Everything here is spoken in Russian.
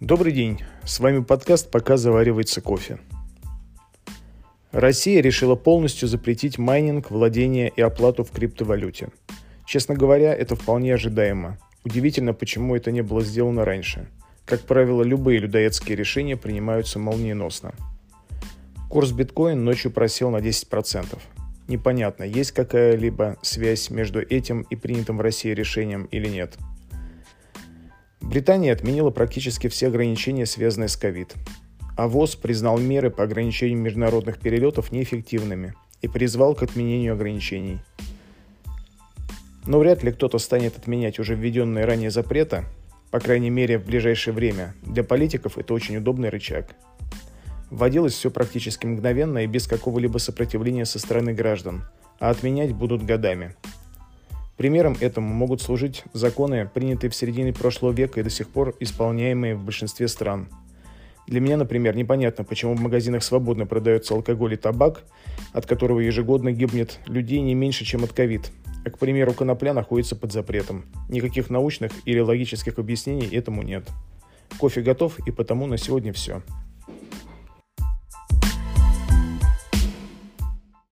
Добрый день, с вами подкаст «Пока заваривается кофе». Россия решила полностью запретить майнинг, владение и оплату в криптовалюте. Честно говоря, это вполне ожидаемо. Удивительно, почему это не было сделано раньше. Как правило, любые людоедские решения принимаются молниеносно. Курс биткоин ночью просел на 10%. Непонятно, есть какая-либо связь между этим и принятым в России решением или нет – Британия отменила практически все ограничения, связанные с ковид. А ВОЗ признал меры по ограничению международных перелетов неэффективными и призвал к отменению ограничений. Но вряд ли кто-то станет отменять уже введенные ранее запреты, по крайней мере в ближайшее время. Для политиков это очень удобный рычаг. Вводилось все практически мгновенно и без какого-либо сопротивления со стороны граждан, а отменять будут годами – Примером этому могут служить законы, принятые в середине прошлого века и до сих пор исполняемые в большинстве стран. Для меня, например, непонятно, почему в магазинах свободно продается алкоголь и табак, от которого ежегодно гибнет людей не меньше, чем от ковид. А, к примеру, конопля находится под запретом. Никаких научных или логических объяснений этому нет. Кофе готов, и потому на сегодня все.